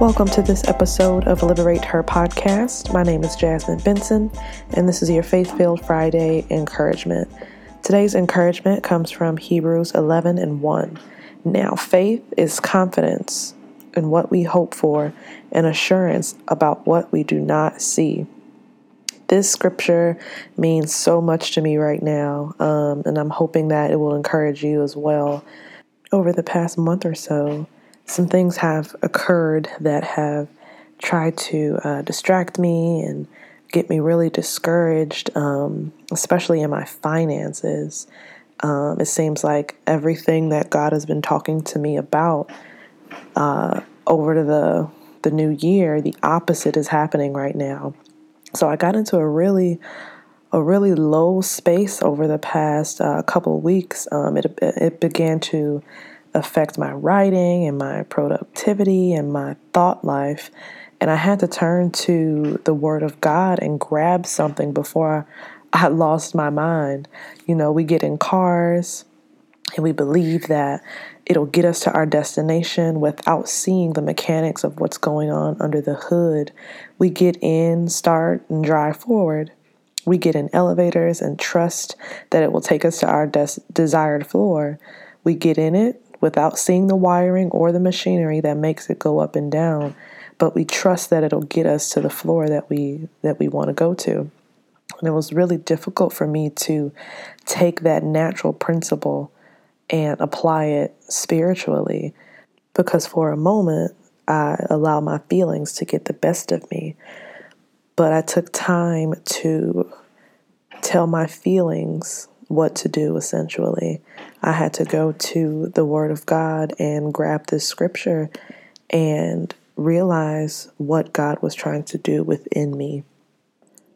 Welcome to this episode of Liberate Her podcast. My name is Jasmine Benson, and this is your Faith Filled Friday encouragement. Today's encouragement comes from Hebrews 11 and 1. Now, faith is confidence in what we hope for and assurance about what we do not see. This scripture means so much to me right now, um, and I'm hoping that it will encourage you as well. Over the past month or so, some things have occurred that have tried to uh, distract me and get me really discouraged, um, especially in my finances. Um, it seems like everything that God has been talking to me about uh, over the the new year, the opposite is happening right now. So I got into a really a really low space over the past uh, couple weeks. Um, it it began to affect my writing and my productivity and my thought life. And I had to turn to the Word of God and grab something before I lost my mind. You know, we get in cars and we believe that it'll get us to our destination without seeing the mechanics of what's going on under the hood. We get in, start, and drive forward. We get in elevators and trust that it will take us to our des- desired floor. We get in it, without seeing the wiring or the machinery that makes it go up and down but we trust that it'll get us to the floor that we that we want to go to. And it was really difficult for me to take that natural principle and apply it spiritually because for a moment I allowed my feelings to get the best of me. But I took time to tell my feelings what to do essentially. I had to go to the Word of God and grab this scripture and realize what God was trying to do within me.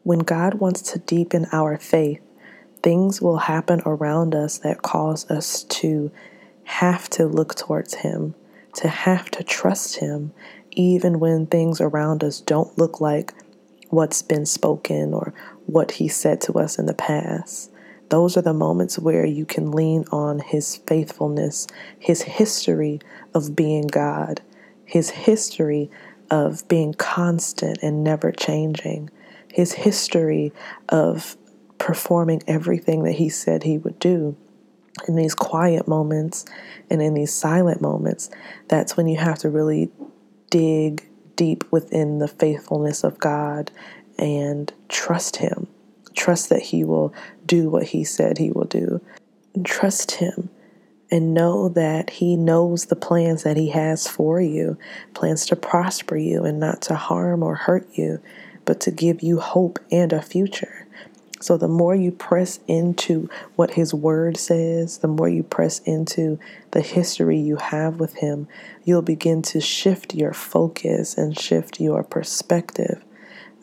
When God wants to deepen our faith, things will happen around us that cause us to have to look towards Him, to have to trust Him, even when things around us don't look like what's been spoken or what He said to us in the past. Those are the moments where you can lean on His faithfulness, His history of being God, His history of being constant and never changing, His history of performing everything that He said He would do. In these quiet moments and in these silent moments, that's when you have to really dig deep within the faithfulness of God and trust Him Trust that He will do what He said He will do. And Trust Him and know that He knows the plans that He has for you plans to prosper you and not to harm or hurt you, but to give you hope and a future. So, the more you press into what His Word says, the more you press into the history you have with Him, you'll begin to shift your focus and shift your perspective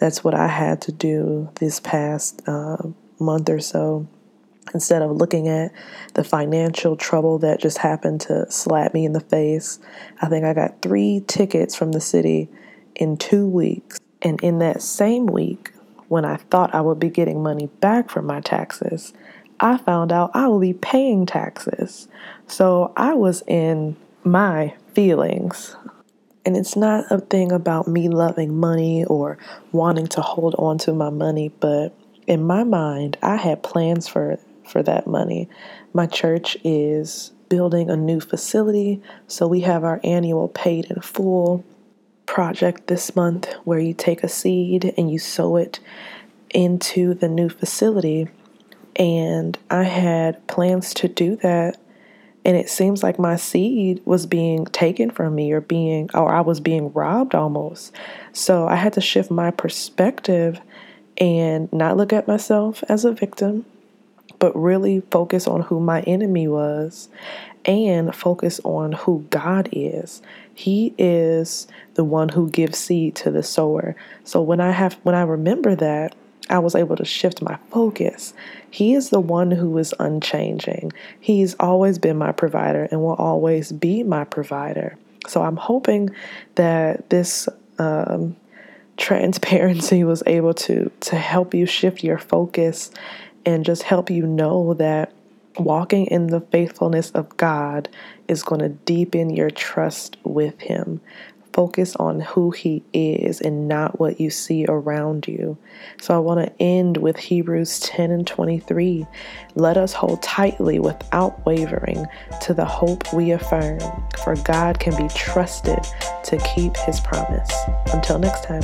that's what I had to do this past uh, month or so. Instead of looking at the financial trouble that just happened to slap me in the face, I think I got three tickets from the city in two weeks. And in that same week, when I thought I would be getting money back from my taxes, I found out I will be paying taxes. So I was in my feelings. And it's not a thing about me loving money or wanting to hold on to my money, but in my mind, I had plans for for that money. My church is building a new facility, so we have our annual paid in full project this month where you take a seed and you sow it into the new facility. And I had plans to do that and it seems like my seed was being taken from me or being or I was being robbed almost. So I had to shift my perspective and not look at myself as a victim, but really focus on who my enemy was and focus on who God is. He is the one who gives seed to the sower. So when I have when I remember that, I was able to shift my focus. He is the one who is unchanging. He's always been my provider and will always be my provider. So I'm hoping that this um, transparency was able to to help you shift your focus and just help you know that walking in the faithfulness of God is going to deepen your trust with Him. Focus on who He is and not what you see around you. So I want to end with Hebrews 10 and 23. Let us hold tightly without wavering to the hope we affirm, for God can be trusted to keep His promise. Until next time.